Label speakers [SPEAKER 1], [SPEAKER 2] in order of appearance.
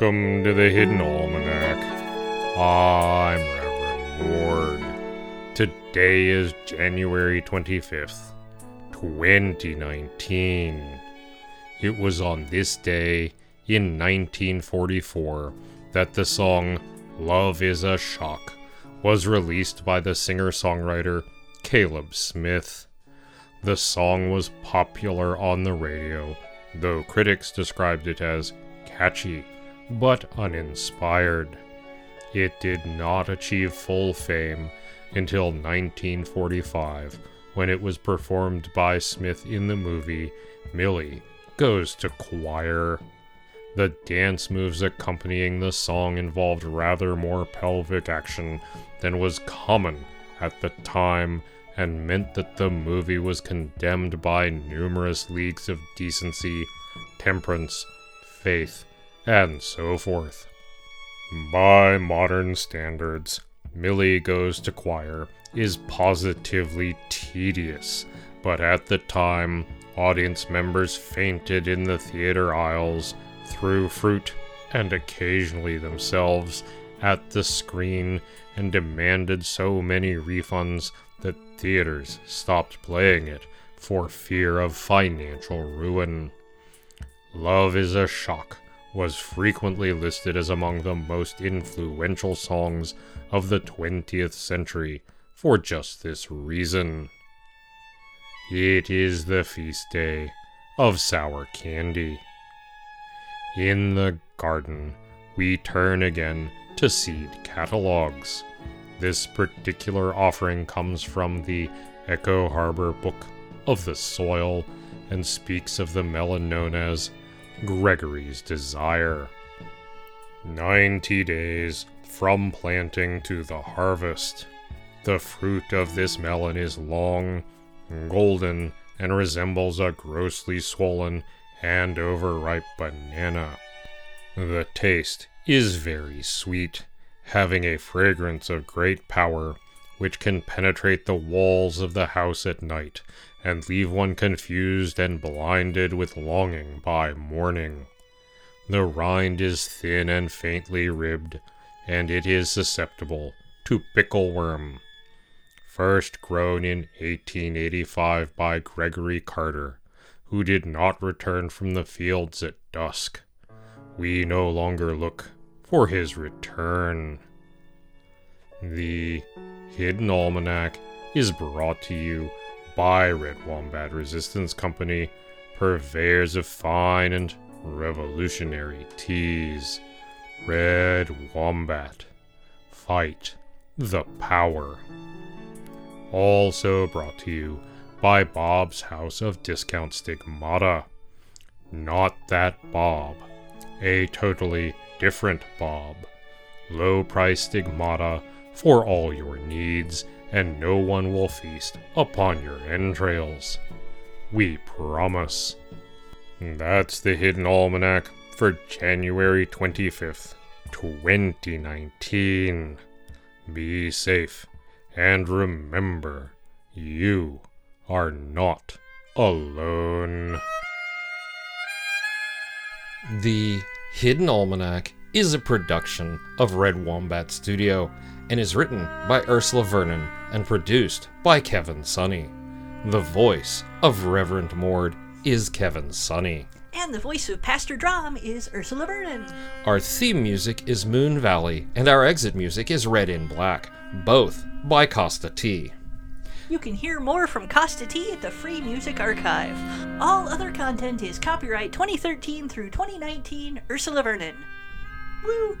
[SPEAKER 1] Welcome to the Hidden Almanac. I'm Reverend Mord. Today is January 25th, 2019. It was on this day in 1944 that the song Love is a Shock was released by the singer songwriter Caleb Smith. The song was popular on the radio, though critics described it as catchy but uninspired. It did not achieve full fame until 1945 when it was performed by Smith in the movie Millie Goes to Choir. The dance moves accompanying the song involved rather more pelvic action than was common at the time and meant that the movie was condemned by numerous leagues of decency, temperance, faith, and so forth. By modern standards, Millie Goes to Choir is positively tedious, but at the time, audience members fainted in the theater aisles, threw fruit, and occasionally themselves at the screen, and demanded so many refunds that theaters stopped playing it for fear of financial ruin. Love is a Shock was frequently listed as among the most influential songs of the 20th century for just this reason. It is the feast day of sour candy. In the garden, we turn again to seed catalogs. This particular offering comes from the Echo Harbor Book of the Soil and speaks of the melon known as Gregory's Desire. 90 days from planting to the harvest. The fruit of this melon is long, golden, and resembles a grossly swollen and overripe banana. The taste is very sweet, having a fragrance of great power, which can penetrate the walls of the house at night and leave one confused and blinded with longing by morning. The rind is thin and faintly ribbed, and it is susceptible to pickleworm. First grown in 1885 by Gregory Carter, who did not return from the fields at dusk. We no longer look for his return. The Hidden Almanac is brought to you by Red Wombat Resistance Company, purveyors of fine and revolutionary teas. Red Wombat. Fight the power. Also brought to you by Bob's House of Discount Stigmata. Not that Bob. A totally different Bob. Low price stigmata for all your needs and no one will feast upon your entrails. We promise. That's the Hidden Almanac for January 25th, 2019. Be safe, and remember, you are not alone.
[SPEAKER 2] The Hidden Almanac is a production of Red Wombat Studio and is written by Ursula Vernon and produced by Kevin Sonney. The voice of Reverend Mord is Kevin Sonney.
[SPEAKER 3] And the voice of Pastor Drum is Ursula Vernon.
[SPEAKER 2] Our theme music is Moon Valley, and our exit music is Red in Black, both by Kosta T.
[SPEAKER 3] You can hear more from Kosta T at the Free Music Archive. All other content is copyright 2013 through 2019 Ursula Vernon. Woo!